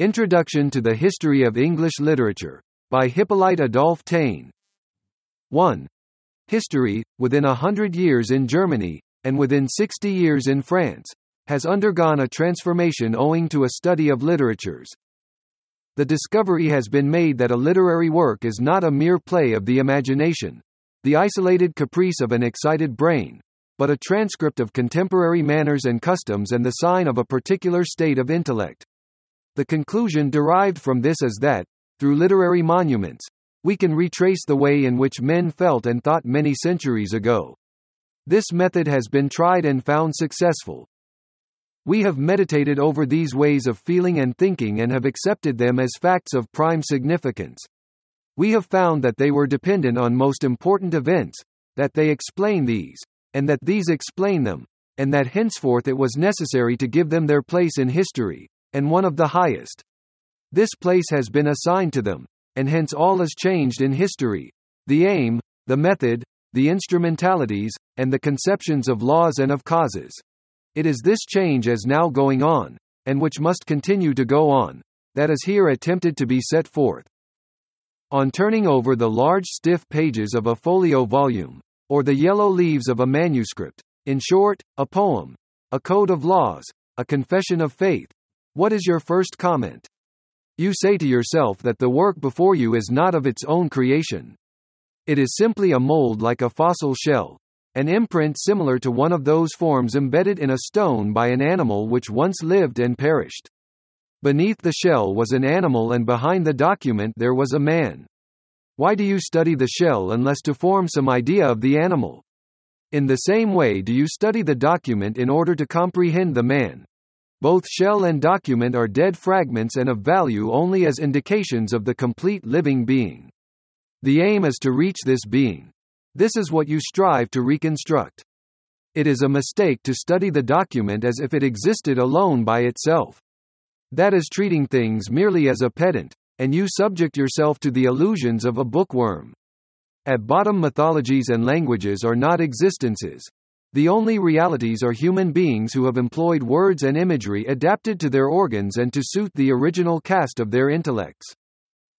Introduction to the History of English Literature. By Hippolyte Adolphe Taine. 1. History, within a hundred years in Germany, and within 60 years in France, has undergone a transformation owing to a study of literatures. The discovery has been made that a literary work is not a mere play of the imagination, the isolated caprice of an excited brain, but a transcript of contemporary manners and customs and the sign of a particular state of intellect. The conclusion derived from this is that, through literary monuments, we can retrace the way in which men felt and thought many centuries ago. This method has been tried and found successful. We have meditated over these ways of feeling and thinking and have accepted them as facts of prime significance. We have found that they were dependent on most important events, that they explain these, and that these explain them, and that henceforth it was necessary to give them their place in history, and one of the highest. This place has been assigned to them, and hence all is changed in history. The aim, the method, the instrumentalities, and the conceptions of laws and of causes. It is this change as now going on, and which must continue to go on, that is here attempted to be set forth. On turning over the large stiff pages of a folio volume, or the yellow leaves of a manuscript, in short, a poem, a code of laws, a confession of faith, what is your first comment? You say to yourself that the work before you is not of its own creation. It is simply a mold like a fossil shell, an imprint similar to one of those forms embedded in a stone by an animal which once lived and perished. Beneath the shell was an animal and behind the document there was a man. Why do you study the shell unless to form some idea of the animal? In the same way do you study the document in order to comprehend the man. Both shell and document are dead fragments and of value only as indications of the complete living being. The aim is to reach this being. This is what you strive to reconstruct. It is a mistake to study the document as if it existed alone by itself. That is treating things merely as a pedant, and you subject yourself to the illusions of a bookworm. At bottom mythologies and languages are not existences. The only realities are human beings who have employed words and imagery adapted to their organs and to suit the original cast of their intellects.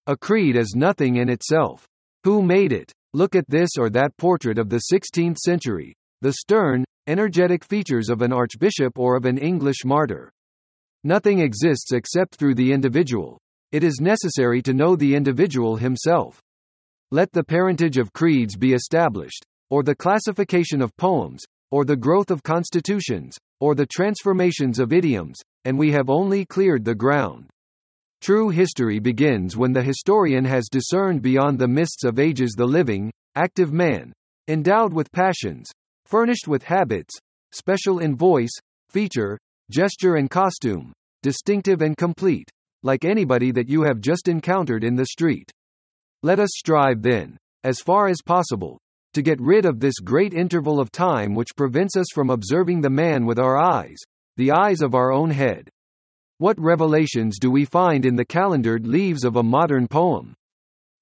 A creed is nothing in itself. Who made it? Look at this or that portrait of the 16th century, the stern, energetic features of an archbishop or of an English martyr. Nothing exists except through the individual. It is necessary to know the individual himself. Let the parentage of creeds be established, or the classification of poems, or the growth of constitutions, or the transformations of idioms, and we have only cleared the ground. True history begins when the historian has discerned beyond the mists of ages the living, active man, endowed with passions, furnished with habits, special in voice, feature, gesture and costume, distinctive and complete, like anybody that you have just encountered in the street. Let us strive then, as far as possible, to get rid of this great interval of time which prevents us from observing the man with our eyes, the eyes of our own head. What revelations do we find in the calendared leaves of a modern poem?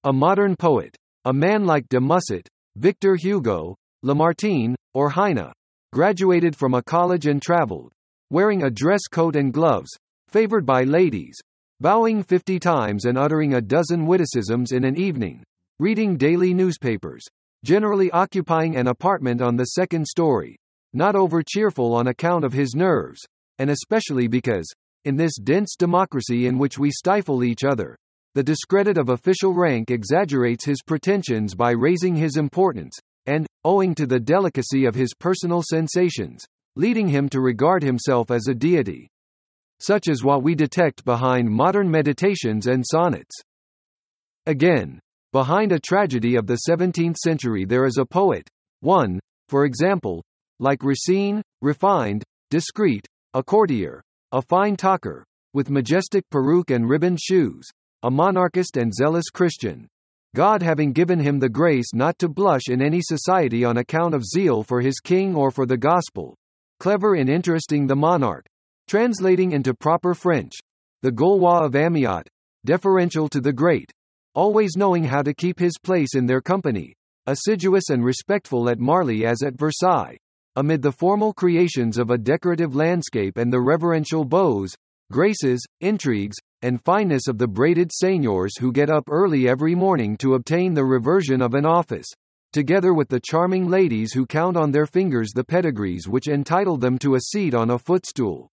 A modern poet, a man like de Musset, Victor Hugo, Lamartine, or Heine, graduated from a college and traveled, wearing a dress coat and gloves, favored by ladies, bowing 50 times and uttering a dozen witticisms in an evening, reading daily newspapers, generally occupying an apartment on the second story, not over cheerful on account of his nerves, and especially because, in this dense democracy in which we stifle each other, the discredit of official rank exaggerates his pretensions by raising his importance, and, owing to the delicacy of his personal sensations, leading him to regard himself as a deity. Such is what we detect behind modern meditations and sonnets. Again, behind a tragedy of the 17th century there is a poet, one, for example, like Racine, refined, discreet, a courtier, a fine talker, with majestic peruke and ribboned shoes, a monarchist and zealous Christian. God having given him the grace not to blush in any society on account of zeal for his king or for the gospel, clever in interesting the monarch, translating into proper French, the Gaulois of Amyot, deferential to the great, always knowing how to keep his place in their company, assiduous and respectful at Marly as at Versailles, amid the formal creations of a decorative landscape and the reverential bows, graces, intrigues, and fineness of the braided seigneurs who get up early every morning to obtain the reversion of an office, together with the charming ladies who count on their fingers the pedigrees which entitle them to a seat on a footstool.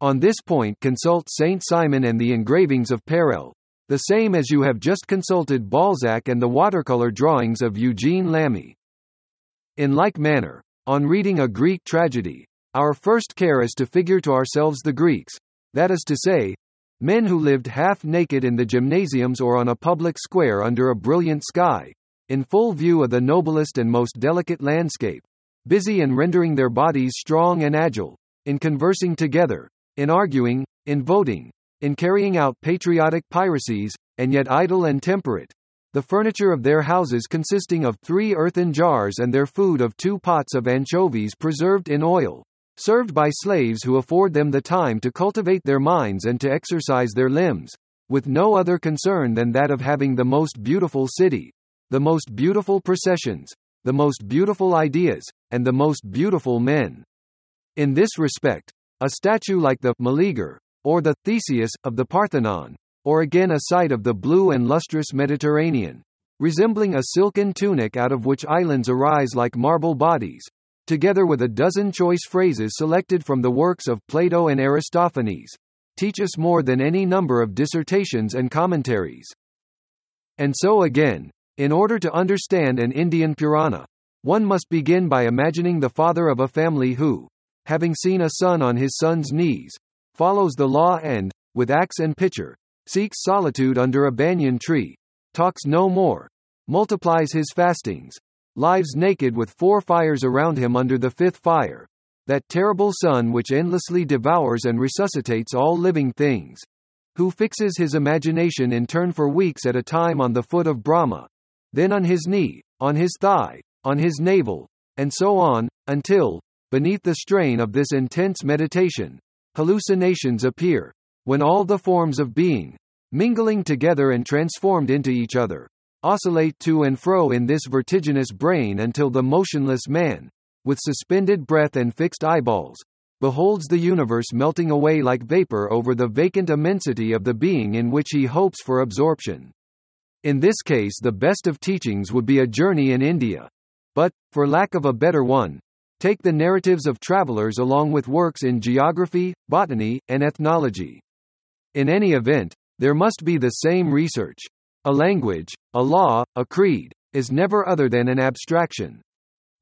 On this point consult Saint Simon and the engravings of Perelle, the same as you have just consulted Balzac and the watercolor drawings of Eugene Lami. In like manner, on reading a Greek tragedy, our first care is to figure to ourselves the Greeks, that is to say, men who lived half naked in the gymnasiums or on a public square under a brilliant sky, in full view of the noblest and most delicate landscape, busy in rendering their bodies strong and agile, in conversing together, in arguing, in voting, in carrying out patriotic piracies, and yet idle and temperate, the furniture of their houses consisting of three earthen jars and their food of two pots of anchovies preserved in oil, served by slaves who afford them the time to cultivate their minds and to exercise their limbs, with no other concern than that of having the most beautiful city, the most beautiful processions, the most beautiful ideas, and the most beautiful men. In this respect, a statue like the Meleager, or the Theseus, of the Parthenon, or again a sight of the blue and lustrous Mediterranean, resembling a silken tunic out of which islands arise like marble bodies, together with a dozen choice phrases selected from the works of Plato and Aristophanes, teach us more than any number of dissertations and commentaries. And so again, in order to understand an Indian Purana, one must begin by imagining the father of a family who, having seen a son on his son's knees, follows the law and, with axe and pitcher, seeks solitude under a banyan tree, talks no more, multiplies his fastings, lives naked with four fires around him under the fifth fire, that terrible sun which endlessly devours and resuscitates all living things, who fixes his imagination in turn for weeks at a time on the foot of Brahma, then on his knee, on his thigh, on his navel, and so on, until, beneath the strain of this intense meditation, hallucinations appear, when all the forms of being, mingling together and transformed into each other, oscillate to and fro in this vertiginous brain until the motionless man, with suspended breath and fixed eyeballs, beholds the universe melting away like vapor over the vacant immensity of the being in which he hopes for absorption. In this case the best of teachings would be a journey in India. But, for lack of a better one, take the narratives of travelers along with works in geography, botany, and ethnology. In any event, there must be the same research, a language, a law, a creed, is never other than an abstraction.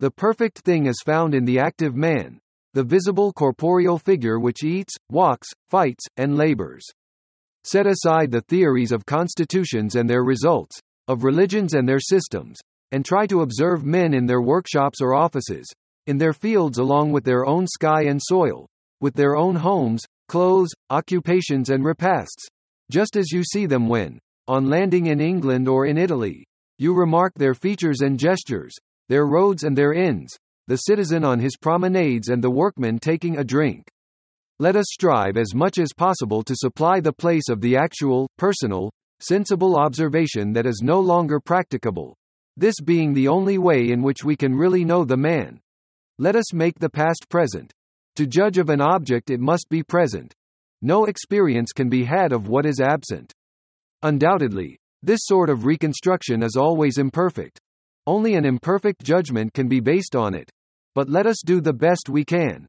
The perfect thing is found in the active man, the visible corporeal figure which eats, walks, fights, and labors. Set aside the theories of constitutions and their results, of religions and their systems, and try to observe men in their workshops or offices, in their fields along with their own sky and soil, with their own homes, clothes, occupations and repasts, just as you see them when, on landing in England or in Italy, you remark their features and gestures, their roads and their inns, the citizen on his promenades and the workman taking a drink. Let us strive as much as possible to supply the place of the actual, personal, sensible observation that is no longer practicable, this being the only way in which we can really know the man. Let us make the past present. To judge of an object it must be present. No experience can be had of what is absent. Undoubtedly, this sort of reconstruction is always imperfect. Only an imperfect judgment can be based on it. But let us do the best we can.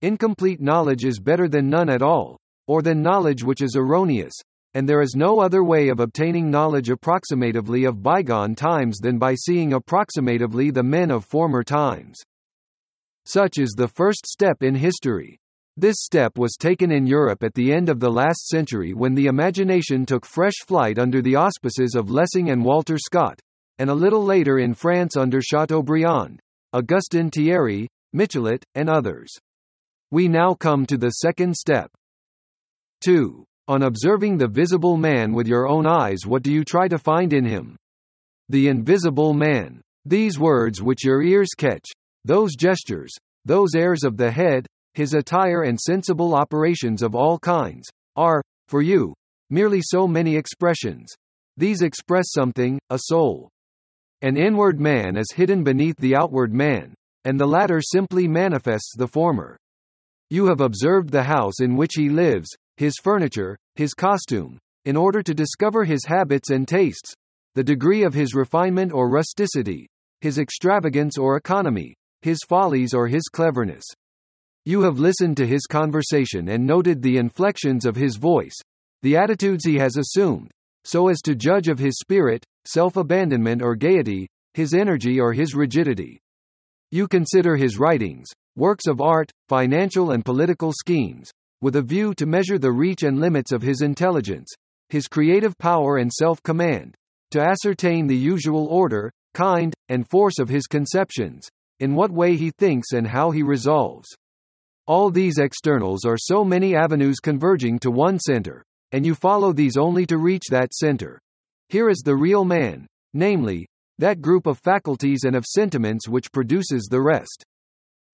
Incomplete knowledge is better than none at all, or than knowledge which is erroneous, and there is no other way of obtaining knowledge approximatively of bygone times than by seeing approximatively the men of former times. Such is the first step in history. This step was taken in Europe at the end of the last century when the imagination took fresh flight under the auspices of Lessing and Walter Scott, and a little later in France under Chateaubriand, Augustin Thierry, Michelet, and others. We now come to the second step. 2. On observing the visible man with your own eyes what do you try to find in him? The invisible man. These words which your ears catch, those gestures, those airs of the head, his attire and sensible operations of all kinds, are, for you, merely so many expressions. These express something, a soul. An inward man is hidden beneath the outward man, and the latter simply manifests the former. You have observed the house in which he lives, his furniture, his costume, in order to discover his habits and tastes, the degree of his refinement or rusticity, his extravagance or economy, his follies or his cleverness. You have listened to his conversation and noted the inflections of his voice, the attitudes he has assumed, so as to judge of his spirit, self-abandonment or gaiety, his energy or his rigidity. You consider his writings, works of art, financial and political schemes, with a view to measure the reach and limits of his intelligence, his creative power and self-command, to ascertain the usual order, kind, and force of his conceptions, in what way he thinks and how he resolves. All these externals are so many avenues converging to one center, and you follow these only to reach that center. Here is the real man, namely, that group of faculties and of sentiments which produces the rest.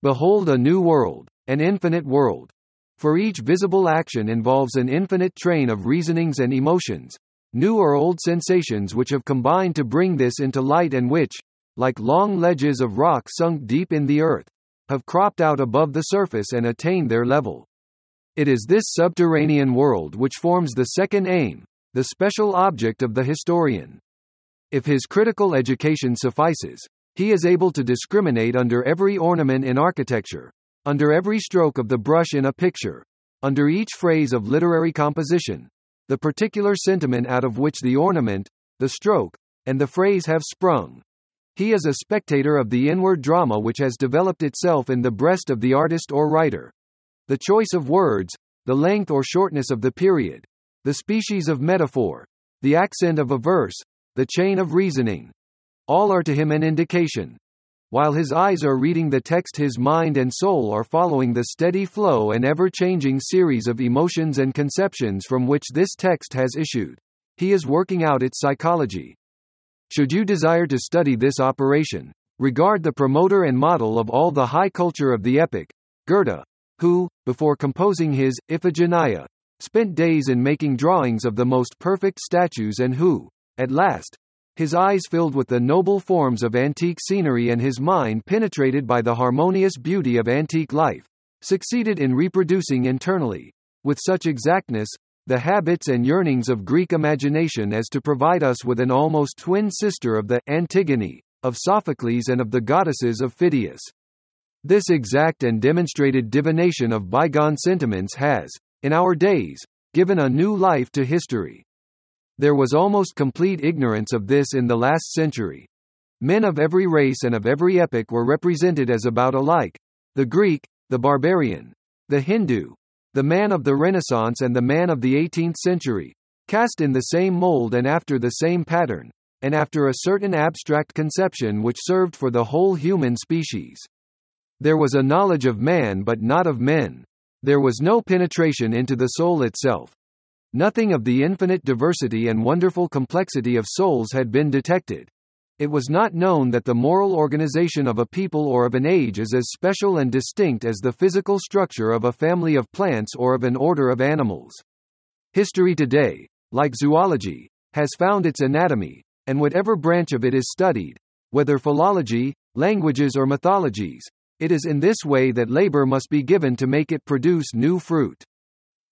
Behold a new world, an infinite world. For each visible action involves an infinite train of reasonings and emotions, new or old sensations which have combined to bring this into light and which, like long ledges of rock sunk deep in the earth, have cropped out above the surface and attained their level. It is this subterranean world which forms the second aim, the special object of the historian. If his critical education suffices, he is able to discriminate under every ornament in architecture, under every stroke of the brush in a picture, under each phrase of literary composition, the particular sentiment out of which the ornament, the stroke, and the phrase have sprung. He is a spectator of the inward drama which has developed itself in the breast of the artist or writer. The choice of words, the length or shortness of the period, the species of metaphor, the accent of a verse, the chain of reasoning. All are to him an indication. While his eyes are reading the text his mind and soul are following the steady flow and ever-changing series of emotions and conceptions from which this text has issued. He is working out its psychology. Should you desire to study this operation, regard the promoter and model of all the high culture of the epoch, Goethe, who, before composing his Iphigenia, spent days in making drawings of the most perfect statues and who, at last, his eyes filled with the noble forms of antique scenery and his mind penetrated by the harmonious beauty of antique life, succeeded in reproducing internally, with such exactness, the habits and yearnings of Greek imagination as to provide us with an almost twin sister of the Antigone, of Sophocles and of the goddesses of Phidias. This exact and demonstrated divination of bygone sentiments has, in our days, given a new life to history. There was almost complete ignorance of this in the last century. Men of every race and of every epoch were represented as about alike. The Greek, the barbarian, the Hindu, the man of the Renaissance and the man of the 18th century, cast in the same mold and after the same pattern, and after a certain abstract conception which served for the whole human species. There was a knowledge of man but not of men. There was no penetration into the soul itself. Nothing of the infinite diversity and wonderful complexity of souls had been detected. It was not known that the moral organization of a people or of an age is as special and distinct as the physical structure of a family of plants or of an order of animals. History today, like zoology, has found its anatomy, and whatever branch of it is studied, whether philology, languages or mythologies, it is in this way that labor must be given to make it produce new fruit.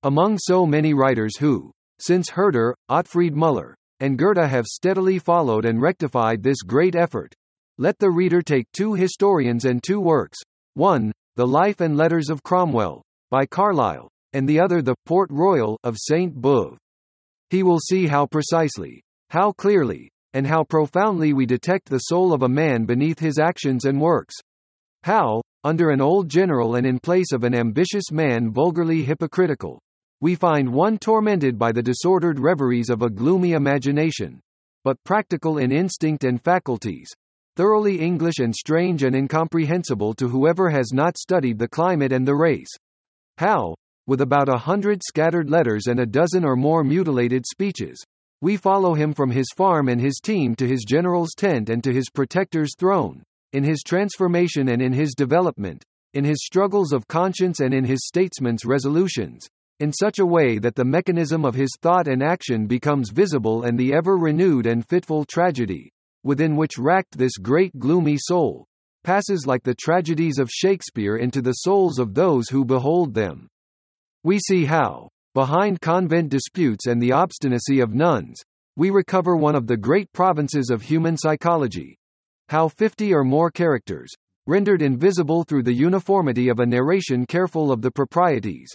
Among so many writers who, since Herder, Otfried Müller, and Goethe have steadily followed and rectified this great effort, let the reader take two historians and two works. One, The Life and Letters of Cromwell, by Carlyle, and the other The Port Royal of Sainte-Beuve. He will see how precisely, how clearly, and how profoundly we detect the soul of a man beneath his actions and works. How, under an old general and in place of an ambitious man vulgarly hypocritical, we find one tormented by the disordered reveries of a gloomy imagination, but practical in instinct and faculties, thoroughly English and strange and incomprehensible to whoever has not studied the climate and the race. How, with about a hundred scattered letters and a dozen or more mutilated speeches, we follow him from his farm and his team to his general's tent and to his protector's throne in his transformation and in his development, in his struggles of conscience and in his statesman's resolutions, in such a way that the mechanism of his thought and action becomes visible and the ever-renewed and fitful tragedy, within which racked this great gloomy soul, passes like the tragedies of Shakespeare into the souls of those who behold them. We see how, behind convent disputes and the obstinacy of nuns, we recover one of the great provinces of human psychology. How 50 or more characters, rendered invisible through the uniformity of a narration careful of the proprieties,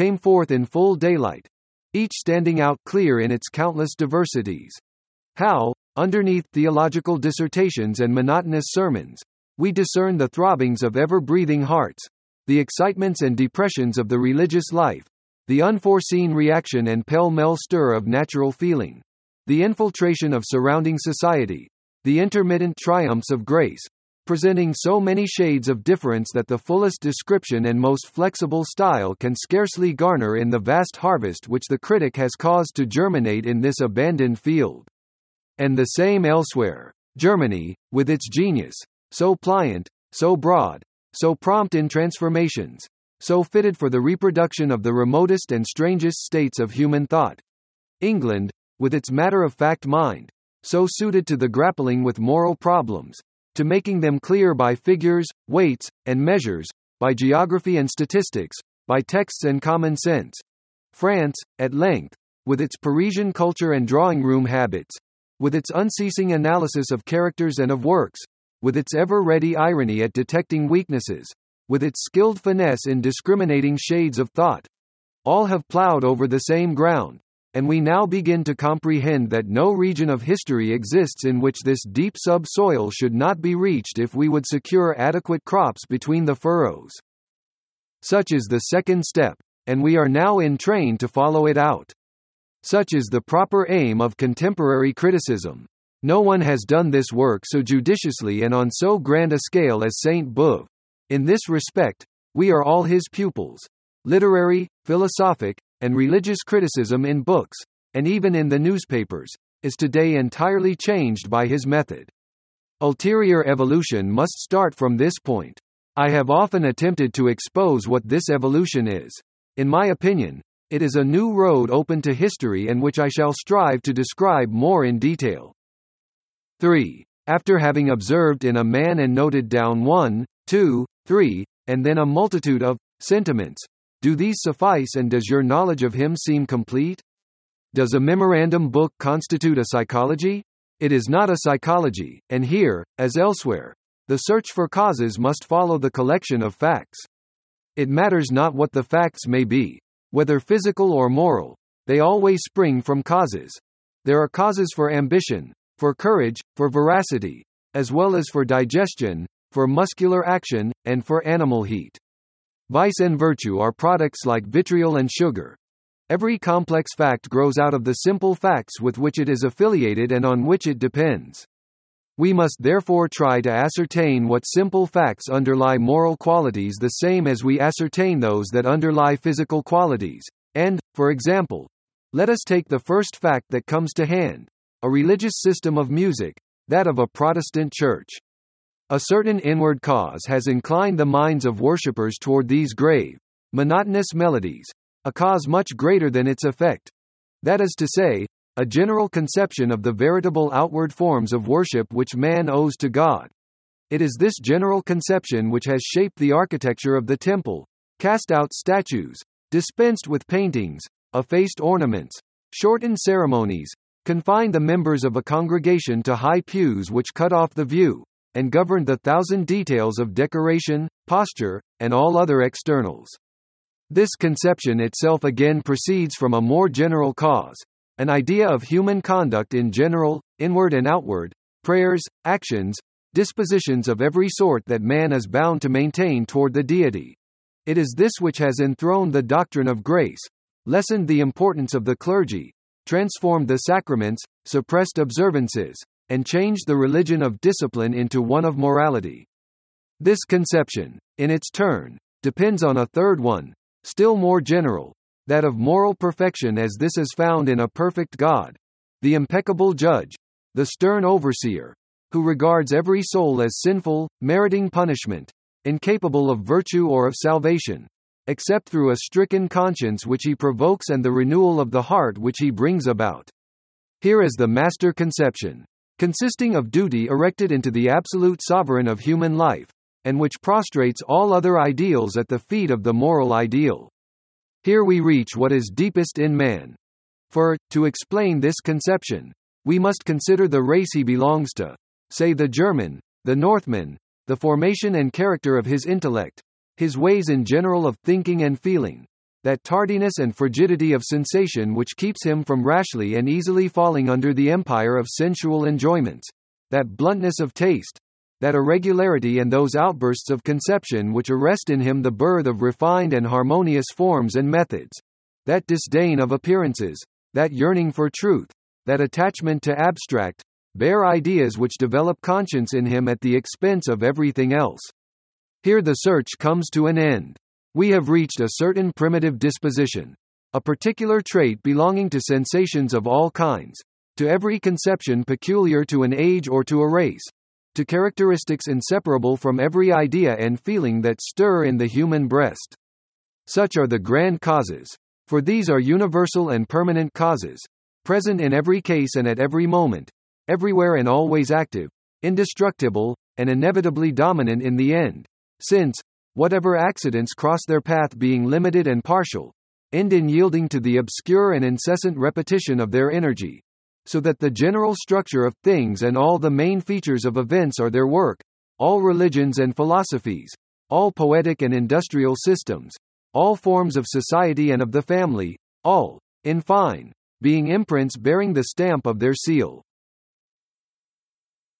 came forth in full daylight, each standing out clear in its countless diversities. How, underneath theological dissertations and monotonous sermons, we discern the throbbings of ever-breathing hearts, the excitements and depressions of the religious life, the unforeseen reaction and pell-mell stir of natural feeling, the infiltration of surrounding society, the intermittent triumphs of grace, presenting so many shades of difference that the fullest description and most flexible style can scarcely garner in the vast harvest which the critic has caused to germinate in this abandoned field. And the same elsewhere. Germany, with its genius, so pliant, so broad, so prompt in transformations, so fitted for the reproduction of the remotest and strangest states of human thought. England, with its matter-of-fact mind, so suited to the grappling with moral problems, to making them clear by figures, weights, and measures, by geography and statistics, by texts and common sense. France, at length, with its Parisian culture and drawing room habits, with its unceasing analysis of characters and of works, with its ever-ready irony at detecting weaknesses, with its skilled finesse in discriminating shades of thought. All have ploughed over the same ground, and we now begin to comprehend that no region of history exists in which this deep subsoil should not be reached if we would secure adequate crops between the furrows. Such is the second step, and we are now in train to follow it out. Such is the proper aim of contemporary criticism. No one has done this work so judiciously and on so grand a scale as Sainte-Beuve. In this respect, we are all his pupils. Literary, philosophic, and religious criticism in books, and even in the newspapers, is today entirely changed by his method. Ulterior evolution must start from this point. I have often attempted to expose what this evolution is. In my opinion, it is a new road open to history and which I shall strive to describe more in detail. 3. After having observed in a man and noted down one, two, three, and then a multitude of sentiments, do these suffice and does your knowledge of him seem complete? Does a memorandum book constitute a psychology? It is not a psychology, and here, as elsewhere, the search for causes must follow the collection of facts. It matters not what the facts may be, whether physical or moral, they always spring from causes. There are causes for ambition, for courage, for veracity, as well as for digestion, for muscular action, and for animal heat. Vice and virtue are products like vitriol and sugar. Every complex fact grows out of the simple facts with which it is affiliated and on which it depends. We must therefore try to ascertain what simple facts underlie moral qualities the same as we ascertain those that underlie physical qualities. And, for example, let us take the first fact that comes to hand a religious system of music, that of a Protestant church. A certain inward cause has inclined the minds of worshippers toward these grave, monotonous melodies, a cause much greater than its effect. That is to say, a general conception of the veritable outward forms of worship which man owes to God. It is this general conception which has shaped the architecture of the temple, cast out statues, dispensed with paintings, effaced ornaments, shortened ceremonies, confined the members of a congregation to high pews which cut off the view, and governed the thousand details of decoration, posture, and all other externals. This conception itself again proceeds from a more general cause, an idea of human conduct in general, inward and outward, prayers, actions, dispositions of every sort that man is bound to maintain toward the deity. It is this which has enthroned the doctrine of grace, lessened the importance of the clergy, transformed the sacraments, suppressed observances, and changed the religion of discipline into one of morality. This conception, in its turn, depends on a third one, still more general, that of moral perfection as this is found in a perfect God, the impeccable judge, the stern overseer, who regards every soul as sinful, meriting punishment, incapable of virtue or of salvation, except through a stricken conscience which he provokes and the renewal of the heart which he brings about. Here is the master conception consisting of duty erected into the absolute sovereign of human life, and which prostrates all other ideals at the feet of the moral ideal. Here we reach what is deepest in man. For, to explain this conception, we must consider the race he belongs to, say the German, the Northman, the formation and character of his intellect, his ways in general of thinking and feeling, that tardiness and frigidity of sensation which keeps him from rashly and easily falling under the empire of sensual enjoyments, that bluntness of taste, that irregularity and those outbursts of conception which arrest in him the birth of refined and harmonious forms and methods, that disdain of appearances, that yearning for truth, that attachment to abstract, bare ideas which develop conscience in him at the expense of everything else. Here the search comes to an end. We have reached a certain primitive disposition, a particular trait belonging to sensations of all kinds, to every conception peculiar to an age or to a race, to characteristics inseparable from every idea and feeling that stir in the human breast. Such are the grand causes. For these are universal and permanent causes, present in every case and at every moment, everywhere and always active, indestructible, and inevitably dominant in the end. Since, whatever accidents cross their path being limited and partial, end in yielding to the obscure and incessant repetition of their energy, so that the general structure of things and all the main features of events are their work, all religions and philosophies, all poetic and industrial systems, all forms of society and of the family, all, in fine, being imprints bearing the stamp of their seal.